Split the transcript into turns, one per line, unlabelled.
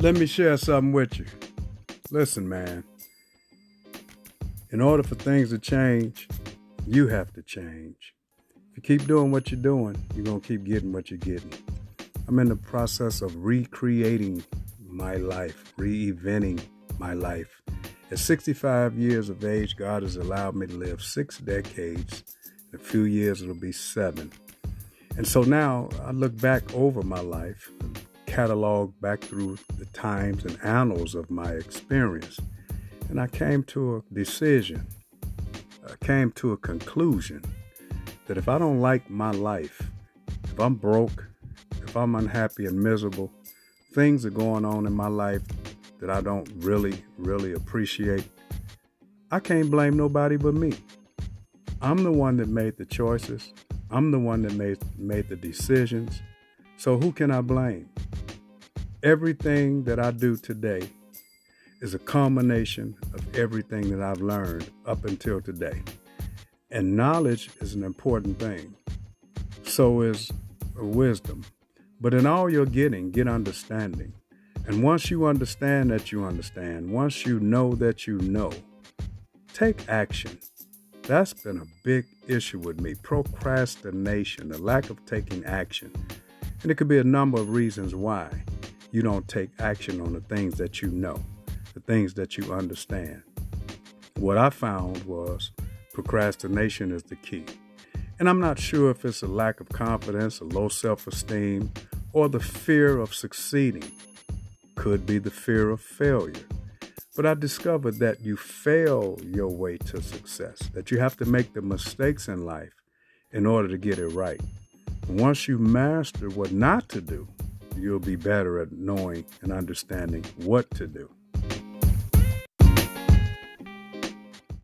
Let me share something with you. Listen, man. In order for things to change, you have to change. If you keep doing what you're doing, you're going to keep getting what you're getting. I'm in the process of recreating my life, re-eventing my life. At 65 years of age, God has allowed me to live six decades. In a few years, it'll be seven. And so now I look back over my life, catalog back through the times and annals of my experience, and I came to a decision. I came to a conclusion that if I don't like my life, if I'm broke, if I'm unhappy and miserable, things are going on in my life that I don't really, really appreciate, I can't blame nobody but me. I'm the one that made the choices. I'm the one that made made the decisions. So who can I blame? Everything that I do today is a culmination of everything that I've learned up until today. And knowledge is an important thing. So is wisdom. But in all you're getting, get understanding. And once you understand that you understand, once you know that you know, take action. That's been a big issue with me. Procrastination, the lack of taking action. And it could be a number of reasons why you don't take action on the things that you know, the things that you understand. What I found was procrastination is the key. And I'm not sure if it's a lack of confidence, a low self esteem, or the fear of succeeding could be the fear of failure. But I discovered that you fail your way to success, that you have to make the mistakes in life in order to get it right. Once you master what not to do, you'll be better at knowing and understanding what to do.